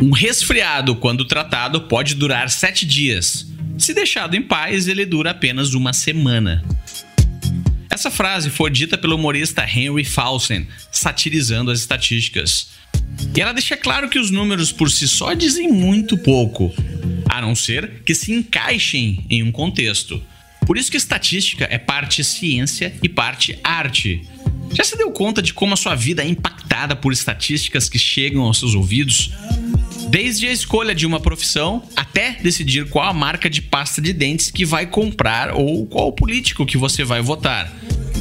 Um resfriado, quando tratado, pode durar sete dias. Se deixado em paz, ele dura apenas uma semana. Essa frase foi dita pelo humorista Henry Fausen, satirizando as estatísticas. E ela deixa claro que os números por si só dizem muito pouco, a não ser que se encaixem em um contexto. Por isso que estatística é parte ciência e parte arte. Já se deu conta de como a sua vida é impactada por estatísticas que chegam aos seus ouvidos? Desde a escolha de uma profissão até decidir qual a marca de pasta de dentes que vai comprar ou qual político que você vai votar.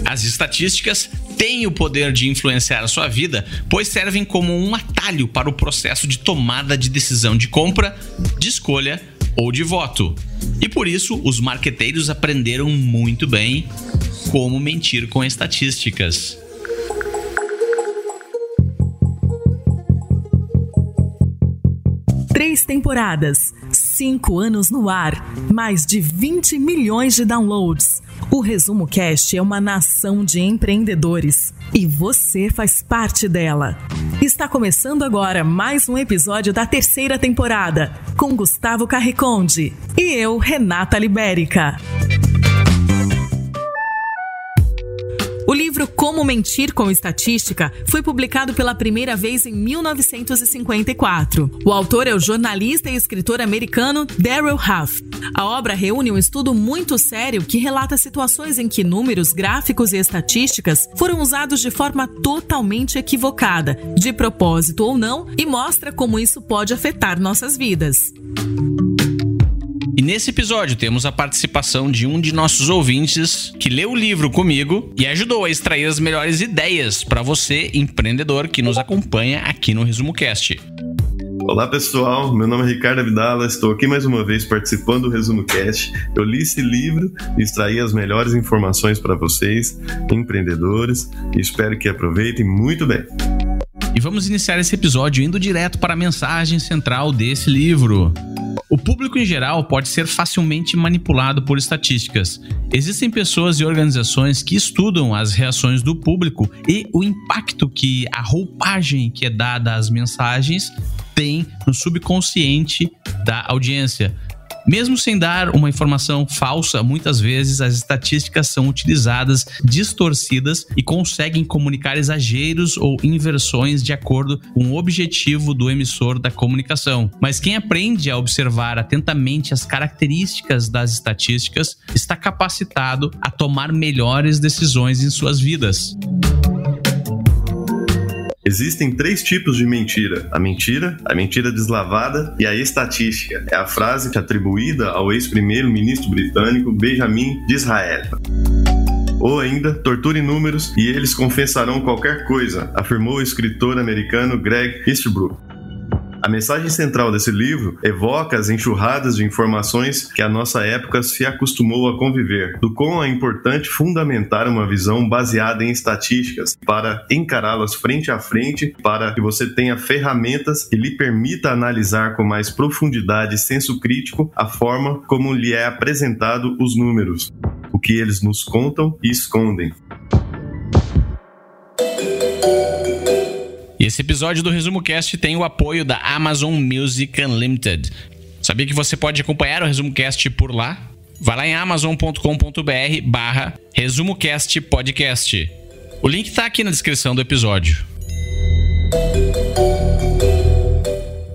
As estatísticas têm o poder de influenciar a sua vida, pois servem como um atalho para o processo de tomada de decisão de compra, de escolha ou de voto. E por isso, os marqueteiros aprenderam muito bem como mentir com estatísticas. Três temporadas, cinco anos no ar, mais de 20 milhões de downloads. O Resumo Cast é uma nação de empreendedores e você faz parte dela. Está começando agora mais um episódio da terceira temporada com Gustavo Carriconde e eu, Renata Libérica. O livro Como Mentir com Estatística foi publicado pela primeira vez em 1954. O autor é o jornalista e escritor americano Darrell Huff. A obra reúne um estudo muito sério que relata situações em que números, gráficos e estatísticas foram usados de forma totalmente equivocada, de propósito ou não, e mostra como isso pode afetar nossas vidas. E nesse episódio temos a participação de um de nossos ouvintes que leu o livro comigo e ajudou a extrair as melhores ideias para você, empreendedor que nos acompanha aqui no Resumo Cast. Olá pessoal, meu nome é Ricardo Abdala, estou aqui mais uma vez participando do Resumo Cast. Eu li esse livro e extraí as melhores informações para vocês, empreendedores, e espero que aproveitem muito bem. E vamos iniciar esse episódio indo direto para a mensagem central desse livro. O público em geral pode ser facilmente manipulado por estatísticas. Existem pessoas e organizações que estudam as reações do público e o impacto que a roupagem que é dada às mensagens tem no subconsciente da audiência. Mesmo sem dar uma informação falsa, muitas vezes as estatísticas são utilizadas distorcidas e conseguem comunicar exageros ou inversões de acordo com o objetivo do emissor da comunicação. Mas quem aprende a observar atentamente as características das estatísticas está capacitado a tomar melhores decisões em suas vidas. Existem três tipos de mentira: a mentira, a mentira deslavada e a estatística. É a frase atribuída ao ex-primeiro-ministro britânico Benjamin Disraeli. Ou ainda, torture números e eles confessarão qualquer coisa, afirmou o escritor americano Greg Easterbrook. A mensagem central desse livro evoca as enxurradas de informações que a nossa época se acostumou a conviver, do quão é importante fundamentar uma visão baseada em estatísticas para encará-las frente a frente, para que você tenha ferramentas que lhe permita analisar com mais profundidade e senso crítico a forma como lhe é apresentado os números, o que eles nos contam e escondem. Esse episódio do Resumo Cast tem o apoio da Amazon Music Unlimited. Sabia que você pode acompanhar o Resumo Cast por lá? Vai lá em amazon.com.br barra ResumoCast Podcast. O link está aqui na descrição do episódio.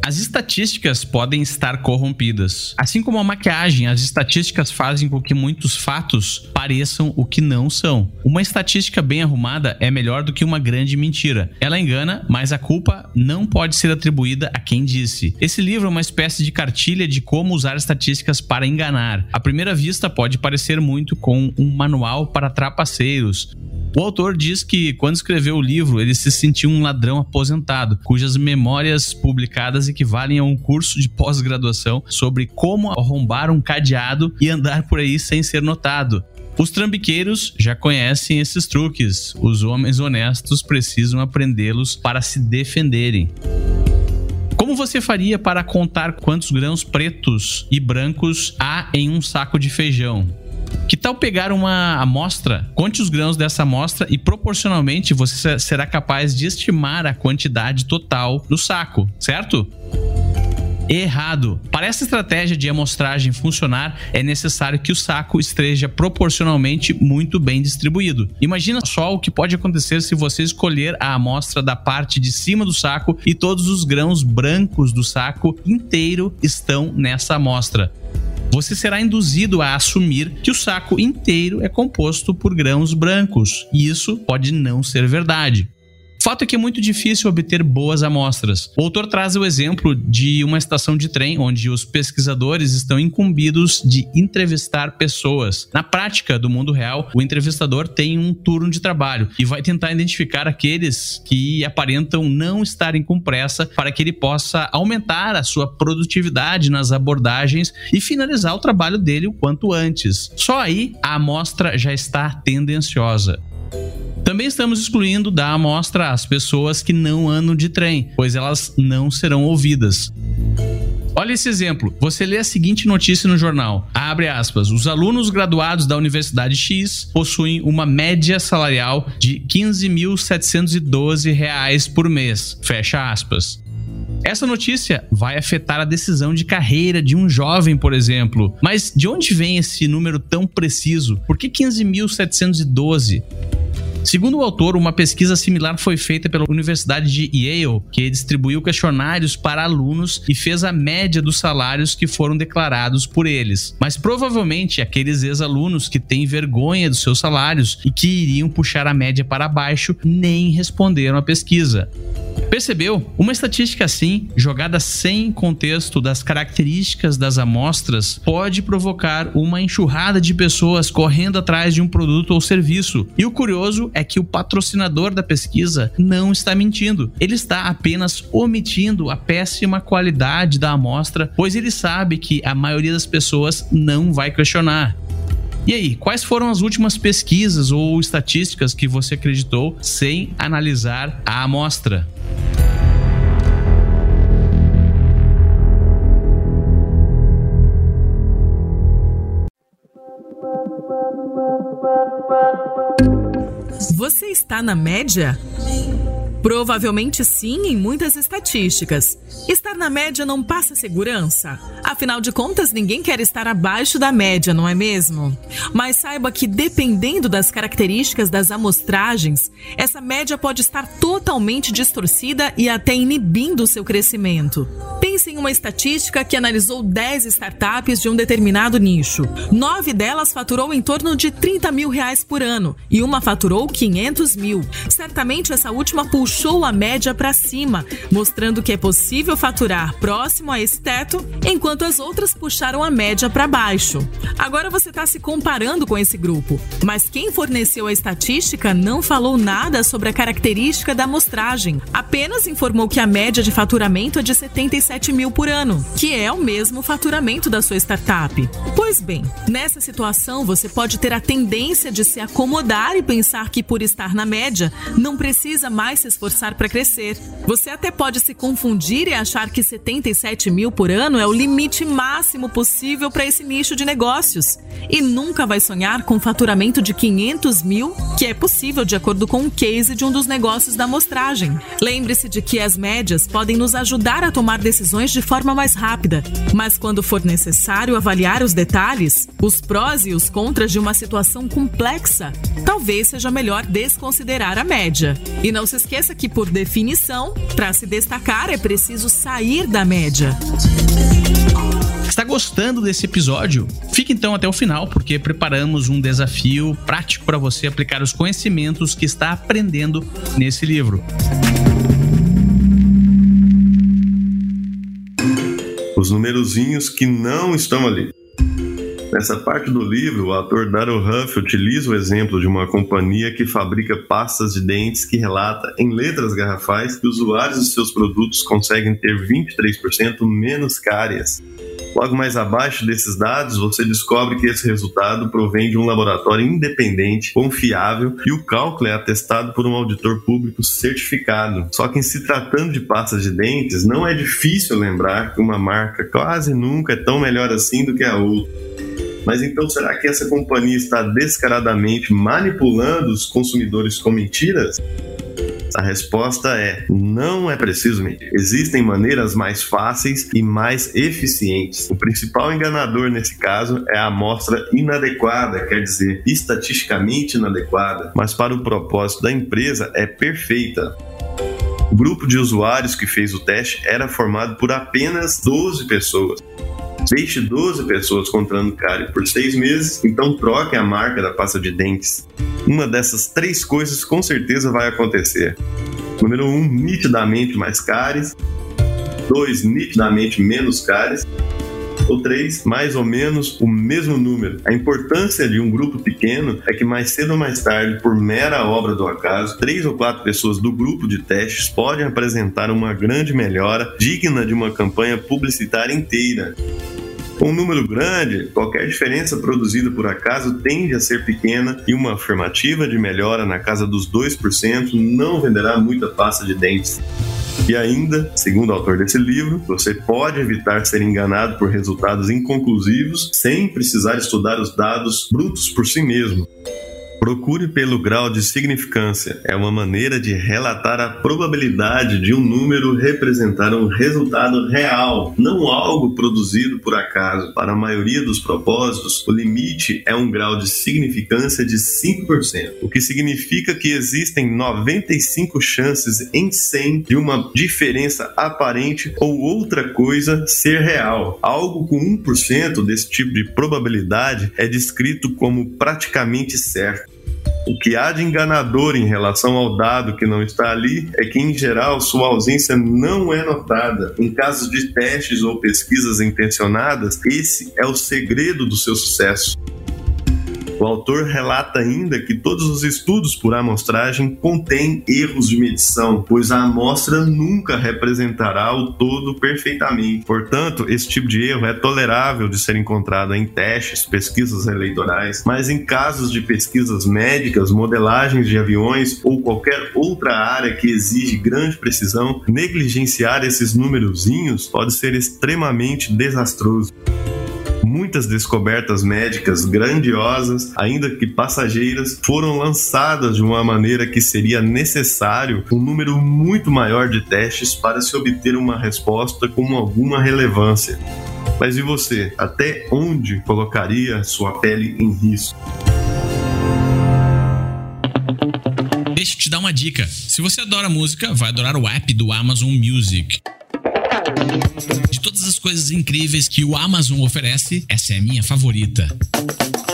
As estatísticas podem estar corrompidas. Assim como a maquiagem, as estatísticas fazem com que muitos fatos pareçam o que não são. Uma estatística bem arrumada é melhor do que uma grande mentira. Ela engana, mas a culpa não pode ser atribuída a quem disse. Esse livro é uma espécie de cartilha de como usar estatísticas para enganar. À primeira vista, pode parecer muito com um manual para trapaceiros, o autor diz que, quando escreveu o livro, ele se sentiu um ladrão aposentado, cujas memórias publicadas equivalem a um curso de pós-graduação sobre como arrombar um cadeado e andar por aí sem ser notado. Os trambiqueiros já conhecem esses truques. Os homens honestos precisam aprendê-los para se defenderem. Como você faria para contar quantos grãos pretos e brancos há em um saco de feijão? Tal pegar uma amostra, conte os grãos dessa amostra e proporcionalmente você será capaz de estimar a quantidade total no saco, certo? Errado. Para essa estratégia de amostragem funcionar, é necessário que o saco esteja proporcionalmente muito bem distribuído. Imagina só o que pode acontecer se você escolher a amostra da parte de cima do saco e todos os grãos brancos do saco inteiro estão nessa amostra você será induzido a assumir que o saco inteiro é composto por grãos brancos, e isso pode não ser verdade. Fato é que é muito difícil obter boas amostras. O autor traz o exemplo de uma estação de trem onde os pesquisadores estão incumbidos de entrevistar pessoas. Na prática do mundo real, o entrevistador tem um turno de trabalho e vai tentar identificar aqueles que aparentam não estarem com pressa para que ele possa aumentar a sua produtividade nas abordagens e finalizar o trabalho dele o quanto antes. Só aí a amostra já está tendenciosa. Também estamos excluindo da amostra as pessoas que não andam de trem, pois elas não serão ouvidas. Olha esse exemplo. Você lê a seguinte notícia no jornal. Abre aspas. Os alunos graduados da Universidade X possuem uma média salarial de R$ 15.712 por mês. Fecha aspas. Essa notícia vai afetar a decisão de carreira de um jovem, por exemplo. Mas de onde vem esse número tão preciso? Por que 15.712? Segundo o autor, uma pesquisa similar foi feita pela Universidade de Yale, que distribuiu questionários para alunos e fez a média dos salários que foram declarados por eles. Mas provavelmente aqueles ex-alunos que têm vergonha dos seus salários e que iriam puxar a média para baixo nem responderam à pesquisa. Percebeu? Uma estatística assim, jogada sem contexto das características das amostras, pode provocar uma enxurrada de pessoas correndo atrás de um produto ou serviço. E o curioso é que o patrocinador da pesquisa não está mentindo. Ele está apenas omitindo a péssima qualidade da amostra, pois ele sabe que a maioria das pessoas não vai questionar. E aí, quais foram as últimas pesquisas ou estatísticas que você acreditou sem analisar a amostra? Você está na média? Provavelmente sim, em muitas estatísticas. Estar na média não passa segurança. Afinal de contas, ninguém quer estar abaixo da média, não é mesmo? Mas saiba que, dependendo das características das amostragens, essa média pode estar totalmente distorcida e até inibindo o seu crescimento. Pense em uma estatística que analisou 10 startups de um determinado nicho. Nove delas faturou em torno de 30 mil reais por ano e uma faturou 500 mil. Certamente essa última puxou a média para cima, mostrando que é possível faturar próximo a esse teto, enquanto as outras puxaram a média para baixo. Agora você está se comparando com esse grupo, mas quem forneceu a estatística não falou nada sobre a característica da amostragem, apenas informou que a média de faturamento é de 77 mil por ano, que é o mesmo faturamento da sua startup. Pois bem, nessa situação você pode ter a tendência de se acomodar e pensar que por estar na média não precisa mais se esforçar para crescer. Você até pode se confundir e achar que 77 mil por ano é o limite máximo possível para esse nicho de negócios. E nunca vai sonhar com faturamento de 500 mil, que é possível de acordo com o case de um dos negócios da amostragem. Lembre-se de que as médias podem nos ajudar a tomar decisões de forma mais rápida, mas quando for necessário avaliar os detalhes, os prós e os contras de uma situação complexa, talvez seja melhor desconsiderar a média. E não se esqueça que, por definição, para se destacar é preciso sair da média. Está gostando desse episódio? Fique então até o final, porque preparamos um desafio prático para você aplicar os conhecimentos que está aprendendo nesse livro. Os numerozinhos que não estão ali. Nessa parte do livro, o ator Daryl Huff utiliza o exemplo de uma companhia que fabrica pastas de dentes que relata em letras garrafais que usuários de seus produtos conseguem ter 23% menos cárias. Logo mais abaixo desses dados, você descobre que esse resultado provém de um laboratório independente, confiável e o cálculo é atestado por um auditor público certificado. Só que em se tratando de pastas de dentes, não é difícil lembrar que uma marca quase nunca é tão melhor assim do que a outra. Mas então será que essa companhia está descaradamente manipulando os consumidores com mentiras? A resposta é: não é preciso medir. Existem maneiras mais fáceis e mais eficientes. O principal enganador nesse caso é a amostra inadequada, quer dizer, estatisticamente inadequada, mas para o propósito da empresa é perfeita. O grupo de usuários que fez o teste era formado por apenas 12 pessoas. Deixe 12 pessoas comprando cárie por seis meses, então troque a marca da pasta de dentes. Uma dessas três coisas com certeza vai acontecer. Número 1, um, nitidamente mais cáries. 2, nitidamente menos cáries ou três, mais ou menos o mesmo número. A importância de um grupo pequeno é que mais cedo ou mais tarde, por mera obra do acaso, três ou quatro pessoas do grupo de testes podem apresentar uma grande melhora digna de uma campanha publicitária inteira. Com um número grande, qualquer diferença produzida por acaso tende a ser pequena e uma afirmativa de melhora na casa dos 2% não venderá muita pasta de dentes. E ainda, segundo o autor desse livro, você pode evitar ser enganado por resultados inconclusivos sem precisar estudar os dados brutos por si mesmo. Procure pelo grau de significância. É uma maneira de relatar a probabilidade de um número representar um resultado real, não algo produzido por acaso. Para a maioria dos propósitos, o limite é um grau de significância de 5%, o que significa que existem 95 chances em 100 de uma diferença aparente ou outra coisa ser real. Algo com 1% desse tipo de probabilidade é descrito como praticamente certo. O que há de enganador em relação ao dado que não está ali é que, em geral, sua ausência não é notada. Em casos de testes ou pesquisas intencionadas, esse é o segredo do seu sucesso. O autor relata ainda que todos os estudos por amostragem contêm erros de medição, pois a amostra nunca representará o todo perfeitamente. Portanto, esse tipo de erro é tolerável de ser encontrado em testes, pesquisas eleitorais, mas em casos de pesquisas médicas, modelagens de aviões ou qualquer outra área que exige grande precisão, negligenciar esses númerozinhos pode ser extremamente desastroso muitas descobertas médicas grandiosas, ainda que passageiras, foram lançadas de uma maneira que seria necessário um número muito maior de testes para se obter uma resposta com alguma relevância. Mas e você? Até onde colocaria sua pele em risco? Deixa eu te dar uma dica. Se você adora música, vai adorar o app do Amazon Music. De todas as coisas incríveis que o Amazon oferece, essa é a minha favorita.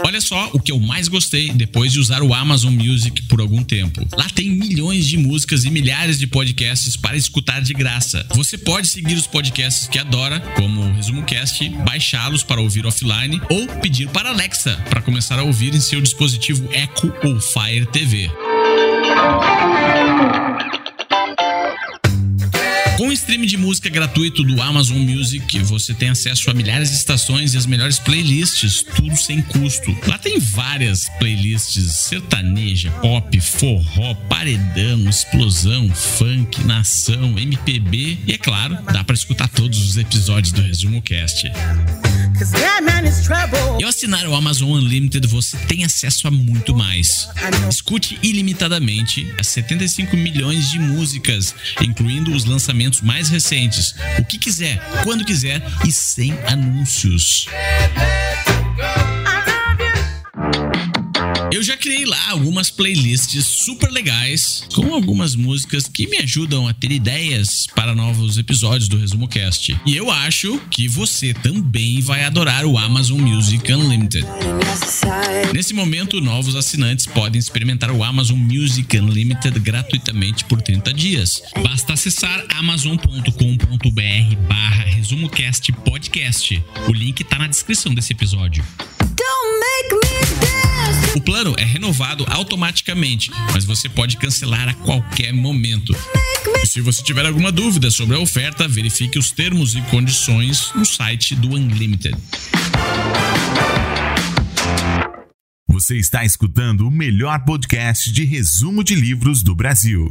Olha só o que eu mais gostei depois de usar o Amazon Music por algum tempo. Lá tem milhões de músicas e milhares de podcasts para escutar de graça. Você pode seguir os podcasts que adora, como o Resumo Cast, baixá-los para ouvir offline ou pedir para Alexa para começar a ouvir em seu dispositivo Echo ou Fire TV. Com o stream de música gratuito do Amazon Music, você tem acesso a milhares de estações e as melhores playlists, tudo sem custo. Lá tem várias playlists sertaneja, pop, forró, paredão, explosão, funk, nação, MPB e é claro, dá para escutar todos os episódios do Resumo Cast. E ao assinar o Amazon Unlimited, você tem acesso a muito mais. Escute ilimitadamente as 75 milhões de músicas, incluindo os lançamentos mais recentes, o que quiser, quando quiser e sem anúncios. Eu já criei lá algumas playlists super legais com algumas músicas que me ajudam a ter ideias para novos episódios do Resumo Cast. E eu acho que você também vai adorar o Amazon Music Unlimited. Nesse momento, novos assinantes podem experimentar o Amazon Music Unlimited gratuitamente por 30 dias. Basta acessar amazon.com.br barra ResumoCast Podcast. O link está na descrição desse episódio. O plano é renovado automaticamente, mas você pode cancelar a qualquer momento. E se você tiver alguma dúvida sobre a oferta, verifique os termos e condições no site do Unlimited. Você está escutando o melhor podcast de resumo de livros do Brasil.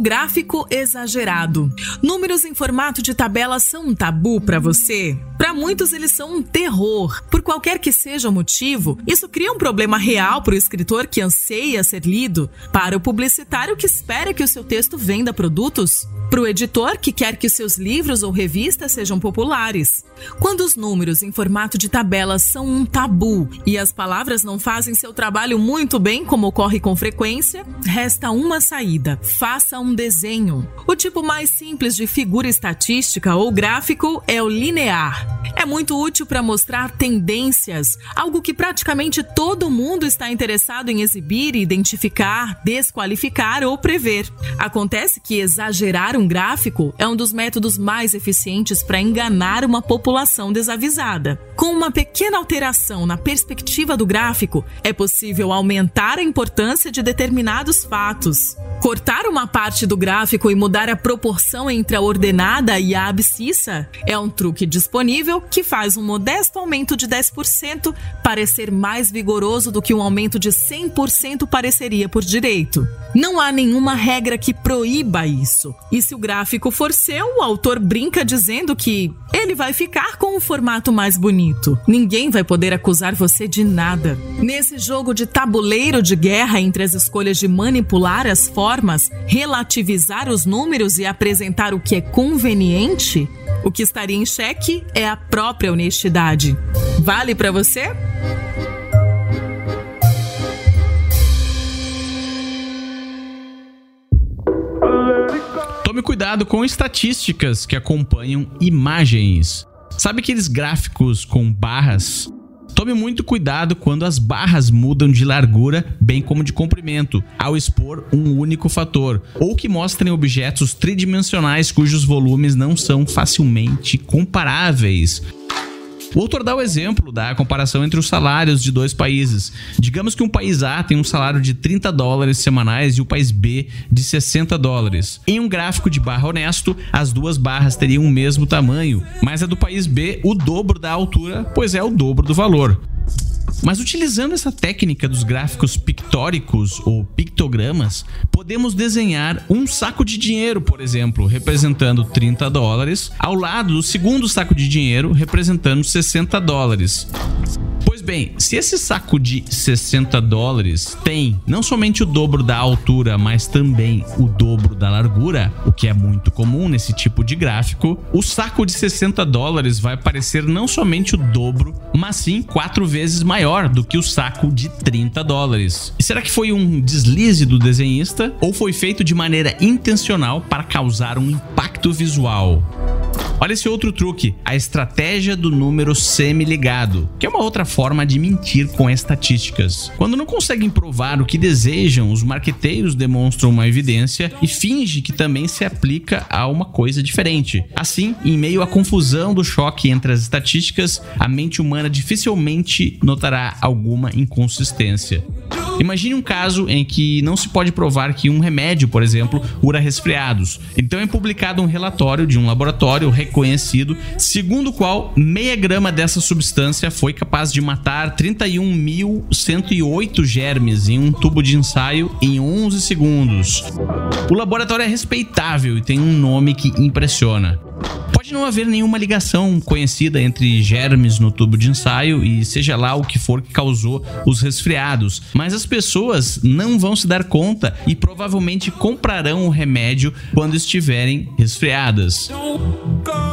Gráfico exagerado. Números em formato de tabela são um tabu para você? Para muitos, eles são um terror. Por qualquer que seja o motivo, isso cria um problema real para o escritor que anseia ser lido, para o publicitário que espera que o seu texto venda produtos para o editor que quer que seus livros ou revistas sejam populares. Quando os números em formato de tabelas são um tabu e as palavras não fazem seu trabalho muito bem, como ocorre com frequência, resta uma saída: faça um desenho. O tipo mais simples de figura estatística ou gráfico é o linear. É muito útil para mostrar tendências, algo que praticamente todo mundo está interessado em exibir, identificar, desqualificar ou prever. Acontece que exagerar um gráfico é um dos métodos mais eficientes para enganar uma população desavisada. Com uma pequena alteração na perspectiva do gráfico, é possível aumentar a importância de determinados fatos. Cortar uma parte do gráfico e mudar a proporção entre a ordenada e a abscissa é um truque disponível que faz um modesto aumento de 10% parecer mais vigoroso do que um aumento de 100% pareceria por direito. Não há nenhuma regra que proíba isso. E se o gráfico for seu, o autor brinca dizendo que ele vai ficar com um formato mais bonito. Ninguém vai poder acusar você de nada. Nesse jogo de tabuleiro de guerra entre as escolhas de manipular as formas, relativizar os números e apresentar o que é conveniente, o que estaria em xeque é a própria honestidade. Vale para você? Tome cuidado com estatísticas que acompanham imagens. Sabe aqueles gráficos com barras? Tome muito cuidado quando as barras mudam de largura, bem como de comprimento, ao expor um único fator, ou que mostrem objetos tridimensionais cujos volumes não são facilmente comparáveis. O autor dá o exemplo da comparação entre os salários de dois países. Digamos que um país A tem um salário de 30 dólares semanais e o país B de 60 dólares. Em um gráfico de barra honesto, as duas barras teriam o mesmo tamanho, mas a do país B o dobro da altura, pois é o dobro do valor. Mas utilizando essa técnica dos gráficos pictóricos ou pictogramas, podemos desenhar um saco de dinheiro, por exemplo, representando 30 dólares, ao lado do segundo saco de dinheiro, representando 60 dólares. Pois bem, se esse saco de 60 dólares tem não somente o dobro da altura, mas também o dobro da largura, o que é muito comum nesse tipo de gráfico, o saco de 60 dólares vai parecer não somente o dobro, mas sim quatro vezes maior do que o saco de 30 dólares. E será que foi um deslize do desenhista ou foi feito de maneira intencional para causar um impacto visual? Olha esse outro truque, a estratégia do número semi-ligado, que é uma outra forma de mentir com estatísticas. Quando não conseguem provar o que desejam, os marqueteiros demonstram uma evidência e finge que também se aplica a uma coisa diferente. Assim, em meio à confusão do choque entre as estatísticas, a mente humana dificilmente notará alguma inconsistência. Imagine um caso em que não se pode provar que um remédio, por exemplo, cura resfriados. Então é publicado um relatório de um laboratório reconhecido, segundo o qual meia grama dessa substância foi capaz de matar 31.108 germes em um tubo de ensaio em 11 segundos. O laboratório é respeitável e tem um nome que impressiona. Pode não haver nenhuma ligação conhecida entre germes no tubo de ensaio e seja lá o que for que causou os resfriados, mas as pessoas não vão se dar conta e provavelmente comprarão o remédio quando estiverem resfriadas.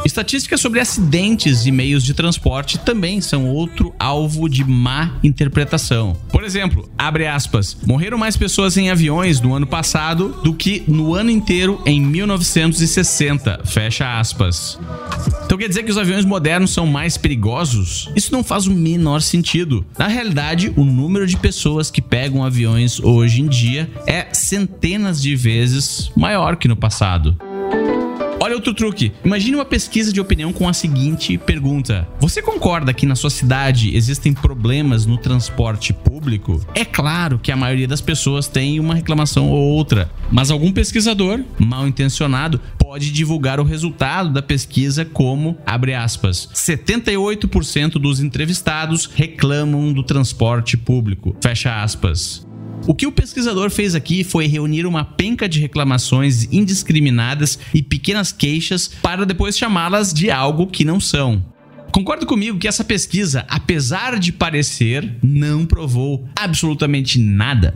Estatísticas sobre acidentes e meios de transporte também são outro alvo de má interpretação. Por exemplo, abre aspas, morreram mais pessoas em aviões no ano passado do que no ano inteiro em 1960, fecha aspas. Então quer dizer que os aviões modernos são mais perigosos? Isso não faz o menor sentido. Na realidade, o número de pessoas que pegam aviões hoje em dia é centenas de vezes maior que no passado. Outro truque. Imagine uma pesquisa de opinião com a seguinte pergunta: Você concorda que na sua cidade existem problemas no transporte público? É claro que a maioria das pessoas tem uma reclamação ou outra, mas algum pesquisador, mal intencionado, pode divulgar o resultado da pesquisa como, abre aspas, 78% dos entrevistados reclamam do transporte público, fecha aspas. O que o pesquisador fez aqui foi reunir uma penca de reclamações indiscriminadas e pequenas queixas para depois chamá-las de algo que não são. Concordo comigo que essa pesquisa, apesar de parecer, não provou absolutamente nada.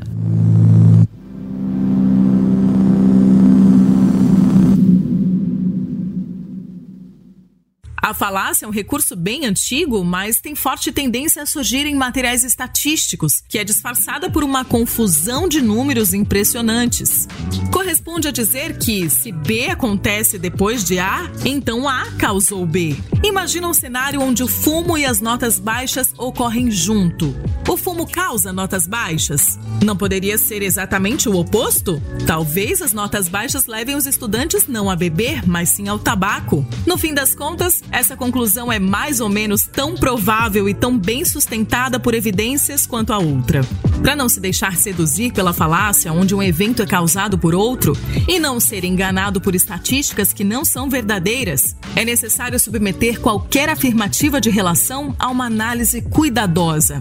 Falácia é um recurso bem antigo, mas tem forte tendência a surgir em materiais estatísticos, que é disfarçada por uma confusão de números impressionantes. Corresponde a dizer que, se B acontece depois de A, então A causou B. Imagina um cenário onde o fumo e as notas baixas ocorrem junto. O fumo causa notas baixas? Não poderia ser exatamente o oposto? Talvez as notas baixas levem os estudantes não a beber, mas sim ao tabaco. No fim das contas, essa conclusão é mais ou menos tão provável e tão bem sustentada por evidências quanto a outra. Para não se deixar seduzir pela falácia onde um evento é causado por outro e não ser enganado por estatísticas que não são verdadeiras, é necessário submeter qualquer afirmativa de relação a uma análise cuidadosa.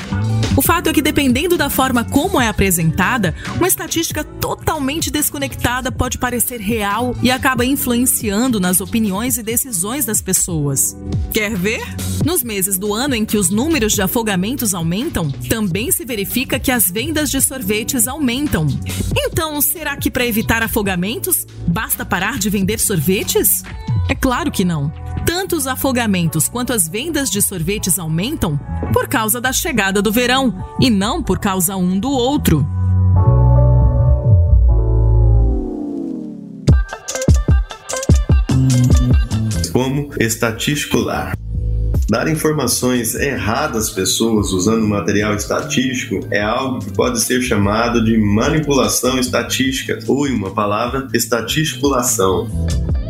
O fato é que, dependendo da forma como é apresentada, uma estatística totalmente desconectada pode parecer real e acaba influenciando nas opiniões e decisões das pessoas. Quer ver? Nos meses do ano em que os números de afogamentos aumentam, também se verifica que as vendas de sorvetes aumentam. Então, será que para evitar afogamentos, basta parar de vender sorvetes? É claro que não. Tanto os afogamentos quanto as vendas de sorvetes aumentam por causa da chegada do verão e não por causa um do outro. Como estatístico-lar. Dar informações erradas às pessoas usando material estatístico é algo que pode ser chamado de manipulação estatística, ou em uma palavra, estatisticulação.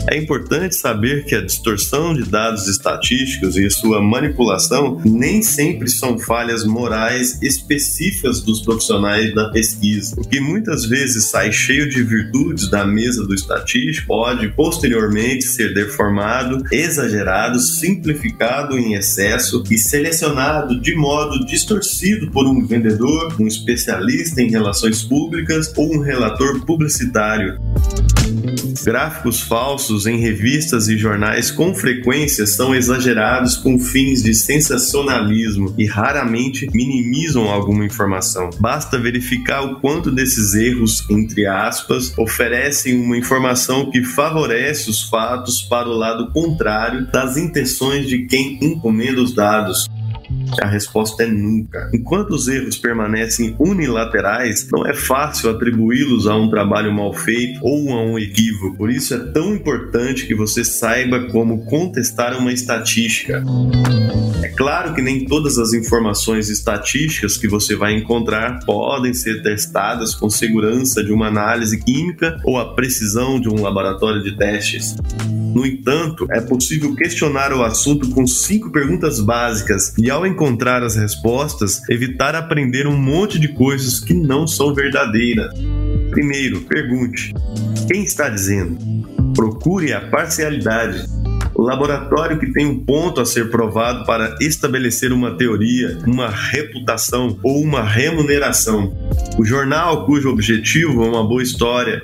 É importante saber que a distorção de dados estatísticos e sua manipulação nem sempre são falhas morais específicas dos profissionais da pesquisa. O que muitas vezes sai cheio de virtudes da mesa do estatístico pode posteriormente ser deformado, exagerado, simplificado em excesso e selecionado de modo distorcido por um vendedor, um especialista em relações públicas ou um relator publicitário. Gráficos falsos em revistas e jornais com frequência são exagerados com fins de sensacionalismo e raramente minimizam alguma informação. Basta verificar o quanto desses erros, entre aspas, oferecem uma informação que favorece os fatos para o lado contrário das intenções de quem encomenda os dados. A resposta é nunca. Enquanto os erros permanecem unilaterais, não é fácil atribuí-los a um trabalho mal feito ou a um equívoco. Por isso é tão importante que você saiba como contestar uma estatística. É claro que nem todas as informações estatísticas que você vai encontrar podem ser testadas com segurança de uma análise química ou a precisão de um laboratório de testes. No entanto, é possível questionar o assunto com cinco perguntas básicas e, ao encontrar as respostas, evitar aprender um monte de coisas que não são verdadeiras. Primeiro, pergunte: quem está dizendo? Procure a parcialidade. O laboratório que tem um ponto a ser provado para estabelecer uma teoria, uma reputação ou uma remuneração. O jornal cujo objetivo é uma boa história.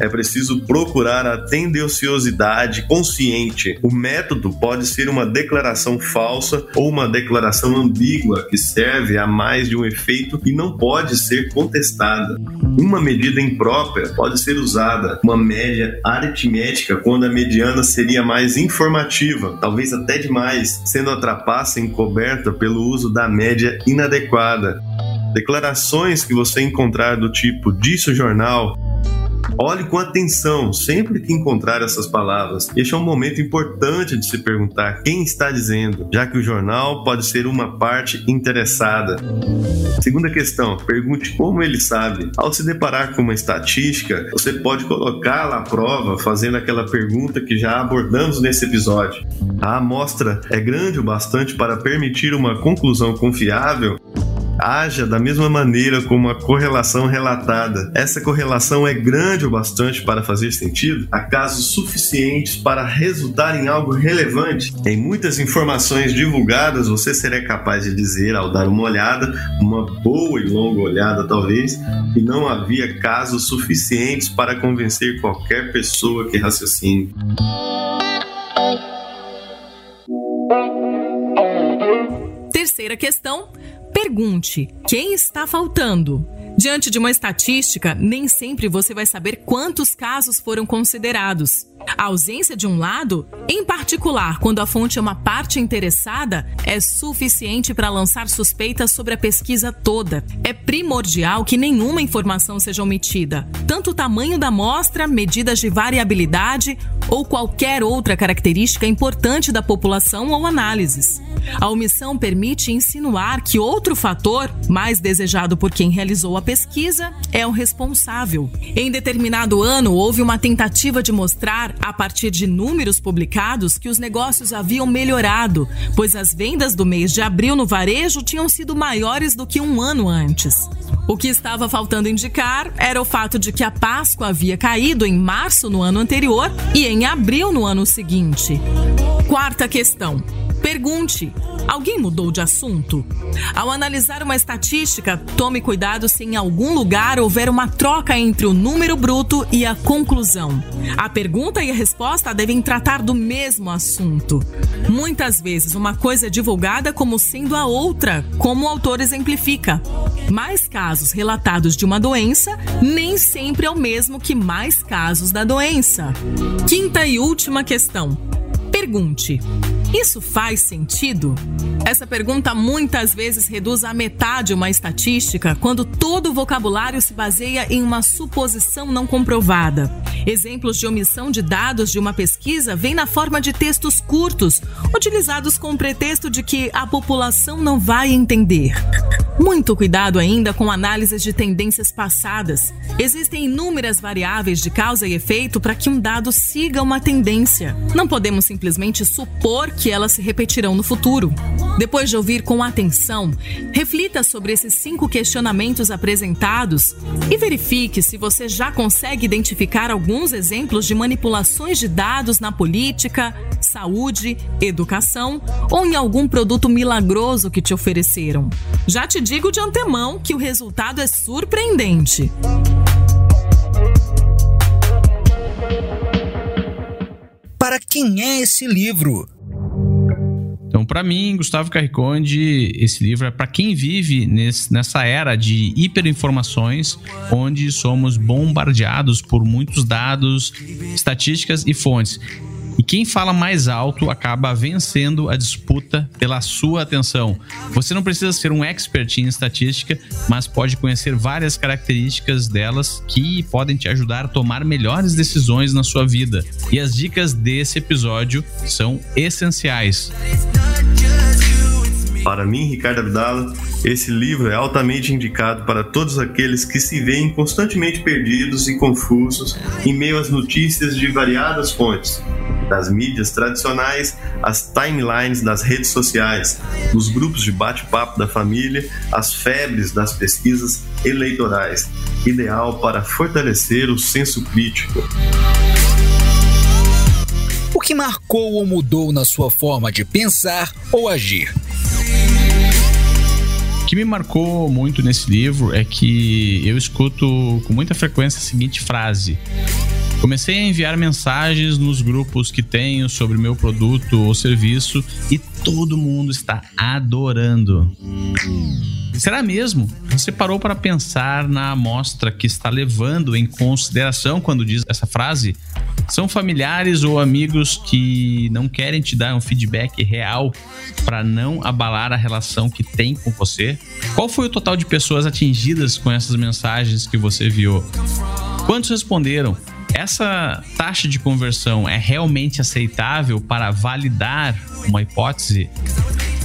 É preciso procurar a tendenciosidade consciente. O método pode ser uma declaração falsa ou uma declaração ambígua que serve a mais de um efeito e não pode ser contestada. Uma medida imprópria pode ser usada, uma média aritmética, quando a mediana seria mais informativa, talvez até demais, sendo a trapaça encoberta pelo uso da média inadequada. Declarações que você encontrar do tipo disse o jornal, Olhe com atenção sempre que encontrar essas palavras. Este é um momento importante de se perguntar quem está dizendo, já que o jornal pode ser uma parte interessada. Segunda questão, pergunte como ele sabe. Ao se deparar com uma estatística, você pode colocá-la à prova fazendo aquela pergunta que já abordamos nesse episódio. A amostra é grande o bastante para permitir uma conclusão confiável? Haja da mesma maneira como a correlação relatada. Essa correlação é grande o bastante para fazer sentido? Há casos suficientes para resultar em algo relevante? Em muitas informações divulgadas, você será capaz de dizer, ao dar uma olhada, uma boa e longa olhada talvez, que não havia casos suficientes para convencer qualquer pessoa que raciocine. Terceira questão: pergunte: quem está faltando? Diante de uma estatística, nem sempre você vai saber quantos casos foram considerados. A ausência de um lado, em particular quando a fonte é uma parte interessada, é suficiente para lançar suspeitas sobre a pesquisa toda. É primordial que nenhuma informação seja omitida, tanto o tamanho da amostra, medidas de variabilidade ou qualquer outra característica importante da população ou análises. A omissão permite insinuar que outro fator, mais desejado por quem realizou a pesquisa, é o responsável. Em determinado ano, houve uma tentativa de mostrar, a partir de números publicados, que os negócios haviam melhorado, pois as vendas do mês de abril no varejo tinham sido maiores do que um ano antes. O que estava faltando indicar era o fato de que a Páscoa havia caído em março no ano anterior e em abril no ano seguinte. Quarta questão. Pergunte: alguém mudou de assunto? Ao analisar uma estatística, tome cuidado se em algum lugar houver uma troca entre o número bruto e a conclusão. A pergunta e a resposta devem tratar do mesmo assunto. Muitas vezes, uma coisa é divulgada como sendo a outra, como o autor exemplifica. Mais casos relatados de uma doença nem sempre é o mesmo que mais casos da doença. Quinta e última questão. Pergunte: isso faz sentido? Essa pergunta muitas vezes reduz à metade uma estatística quando todo o vocabulário se baseia em uma suposição não comprovada. Exemplos de omissão de dados de uma pesquisa vêm na forma de textos curtos, utilizados com o pretexto de que a população não vai entender. Muito cuidado ainda com análises de tendências passadas. Existem inúmeras variáveis de causa e efeito para que um dado siga uma tendência. Não podemos simplesmente supor que elas se repetirão no futuro. Depois de ouvir com atenção, reflita sobre esses cinco questionamentos apresentados e verifique se você já consegue identificar alguns exemplos de manipulações de dados na política, saúde, educação ou em algum produto milagroso que te ofereceram. Já te digo de antemão que o resultado é surpreendente. Quem é esse livro? Então, para mim, Gustavo Carriconde, esse livro é para quem vive nesse, nessa era de hiperinformações, onde somos bombardeados por muitos dados, estatísticas e fontes. E quem fala mais alto acaba vencendo a disputa pela sua atenção. Você não precisa ser um expert em estatística, mas pode conhecer várias características delas que podem te ajudar a tomar melhores decisões na sua vida. E as dicas desse episódio são essenciais. Para mim, Ricardo Abdala, esse livro é altamente indicado para todos aqueles que se veem constantemente perdidos e confusos em meio às notícias de variadas fontes, das mídias tradicionais, as timelines das redes sociais, dos grupos de bate-papo da família, as febres das pesquisas eleitorais, ideal para fortalecer o senso crítico. O que marcou ou mudou na sua forma de pensar ou agir? O que me marcou muito nesse livro é que eu escuto com muita frequência a seguinte frase: Comecei a enviar mensagens nos grupos que tenho sobre meu produto ou serviço e todo mundo está adorando. Será mesmo? Você parou para pensar na amostra que está levando em consideração quando diz essa frase? São familiares ou amigos que não querem te dar um feedback real para não abalar a relação que tem com você? Qual foi o total de pessoas atingidas com essas mensagens que você enviou? Quantos responderam? Essa taxa de conversão é realmente aceitável para validar uma hipótese?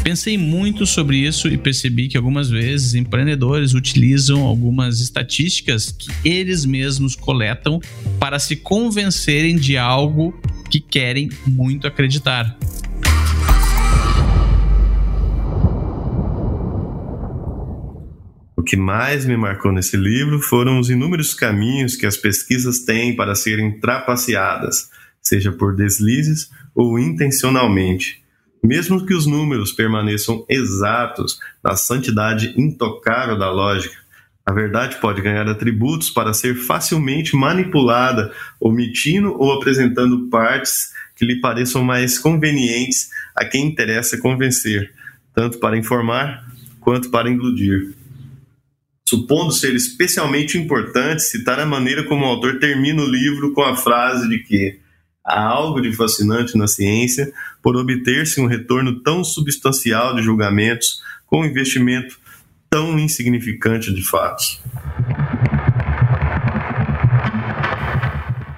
Pensei muito sobre isso e percebi que algumas vezes empreendedores utilizam algumas estatísticas que eles mesmos coletam para se convencerem de algo que querem muito acreditar. Que mais me marcou nesse livro foram os inúmeros caminhos que as pesquisas têm para serem trapaceadas, seja por deslizes ou intencionalmente. Mesmo que os números permaneçam exatos na santidade intocável da lógica, a verdade pode ganhar atributos para ser facilmente manipulada, omitindo ou apresentando partes que lhe pareçam mais convenientes a quem interessa convencer, tanto para informar quanto para iludir. Supondo ser especialmente importante citar a maneira como o autor termina o livro com a frase de que há algo de fascinante na ciência por obter-se um retorno tão substancial de julgamentos com um investimento tão insignificante de fatos.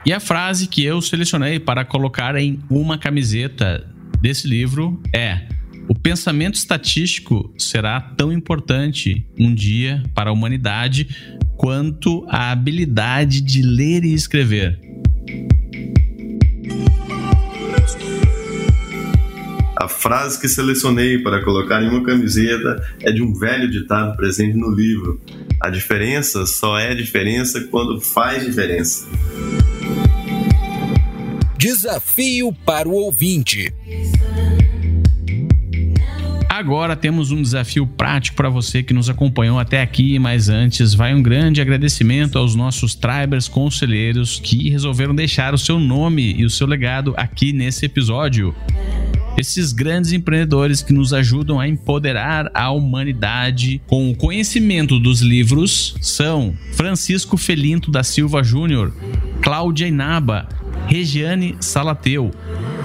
E a frase que eu selecionei para colocar em uma camiseta desse livro é: O pensamento estatístico será tão importante um dia para a humanidade quanto a habilidade de ler e escrever. A frase que selecionei para colocar em uma camiseta é de um velho ditado presente no livro: A diferença só é diferença quando faz diferença. Desafio para o ouvinte. Agora temos um desafio prático para você que nos acompanhou até aqui, mas antes vai um grande agradecimento aos nossos Tribers conselheiros que resolveram deixar o seu nome e o seu legado aqui nesse episódio. Esses grandes empreendedores que nos ajudam a empoderar a humanidade com o conhecimento dos livros são Francisco Felinto da Silva Júnior, Cláudia Inaba, Regiane Salateu,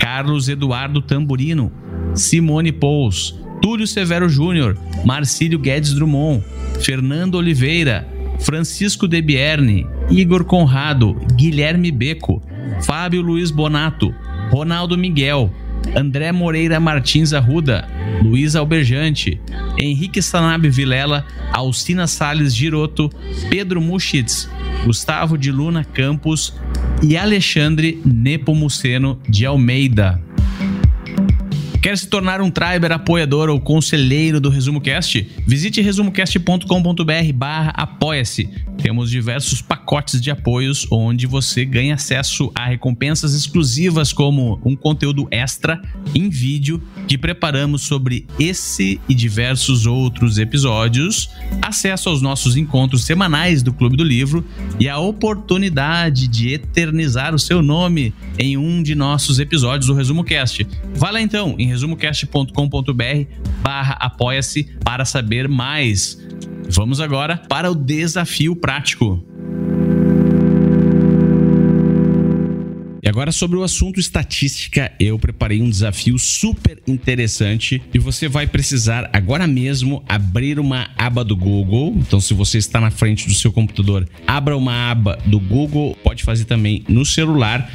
Carlos Eduardo Tamburino, Simone Pous, Túlio Severo Júnior, Marcílio Guedes Drummond, Fernando Oliveira, Francisco Debierne, Igor Conrado, Guilherme Beco, Fábio Luiz Bonato, Ronaldo Miguel, André Moreira Martins Arruda, Luiz Alberjante, Henrique Sanabe Vilela, Alcina Sales Giroto, Pedro Muschitz, Gustavo de Luna Campos e Alexandre Nepomuceno de Almeida. Quer se tornar um Triber apoiador ou conselheiro do Resumo Cast? Visite resumocast.com.br barra apoia-se. Temos diversos pacotes de apoios onde você ganha acesso a recompensas exclusivas como um conteúdo extra em vídeo que preparamos sobre esse e diversos outros episódios, acesso aos nossos encontros semanais do Clube do Livro e a oportunidade de eternizar o seu nome em um de nossos episódios do Resumo Cast. Vá lá então em resumocast.com.br barra apoia-se para saber mais. Vamos agora para o desafio prático. E agora sobre o assunto estatística, eu preparei um desafio super interessante e você vai precisar agora mesmo abrir uma aba do Google. Então, se você está na frente do seu computador, abra uma aba do Google, pode fazer também no celular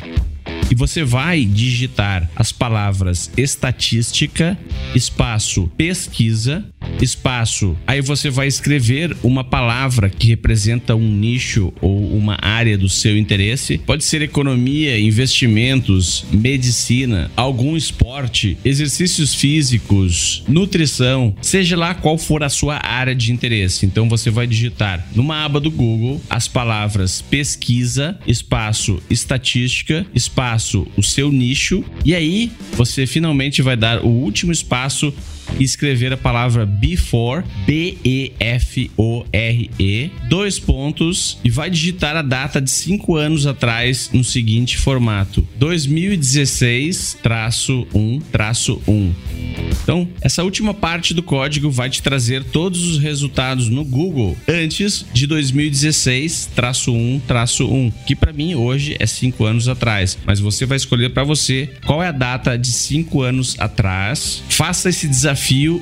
e você vai digitar as palavras estatística, espaço pesquisa, espaço. Aí você vai escrever uma palavra que representa um nicho ou uma área do seu interesse. Pode ser economia, investimentos, medicina, algum esporte, exercícios físicos, nutrição, seja lá qual for a sua área de interesse. Então você vai digitar numa aba do Google as palavras pesquisa, espaço estatística, espaço espaço o seu nicho. E aí você finalmente vai dar o último espaço e escrever a palavra before, B-E-F-O-R-E, dois pontos e vai digitar a data de cinco anos atrás no seguinte formato: 2016-1-1. Então, essa última parte do código vai te trazer todos os resultados no Google antes de 2016-1-1, que para mim hoje é cinco anos atrás. Mas você vai escolher para você qual é a data de cinco anos atrás. Faça esse desafio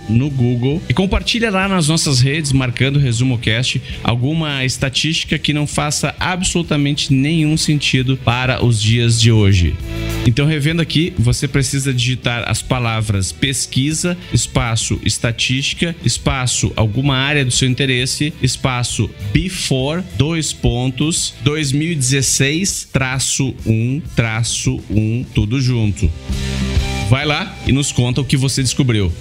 no Google e compartilha lá nas nossas redes, marcando ResumoCast, alguma estatística que não faça absolutamente nenhum sentido para os dias de hoje. Então, revendo aqui, você precisa digitar as palavras pesquisa, espaço estatística, espaço alguma área do seu interesse, espaço before, dois pontos, 2016, traço 1, traço 1, tudo junto. Vai lá e nos conta o que você descobriu.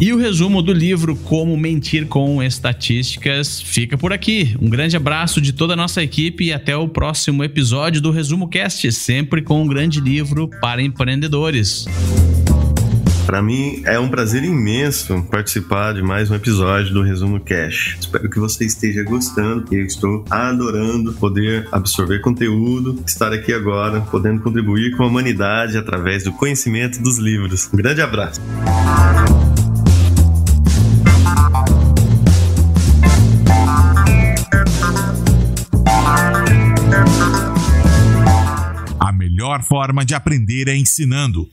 E o resumo do livro Como Mentir com Estatísticas fica por aqui. Um grande abraço de toda a nossa equipe e até o próximo episódio do Resumo Cast, sempre com um grande livro para empreendedores. Para mim é um prazer imenso participar de mais um episódio do Resumo Cash. Espero que você esteja gostando. Eu estou adorando poder absorver conteúdo, estar aqui agora, podendo contribuir com a humanidade através do conhecimento dos livros. Um grande abraço. A melhor forma de aprender é ensinando.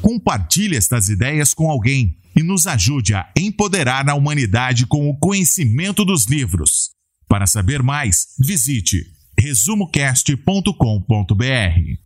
Compartilhe estas ideias com alguém e nos ajude a empoderar a humanidade com o conhecimento dos livros. Para saber mais, visite resumocast.com.br.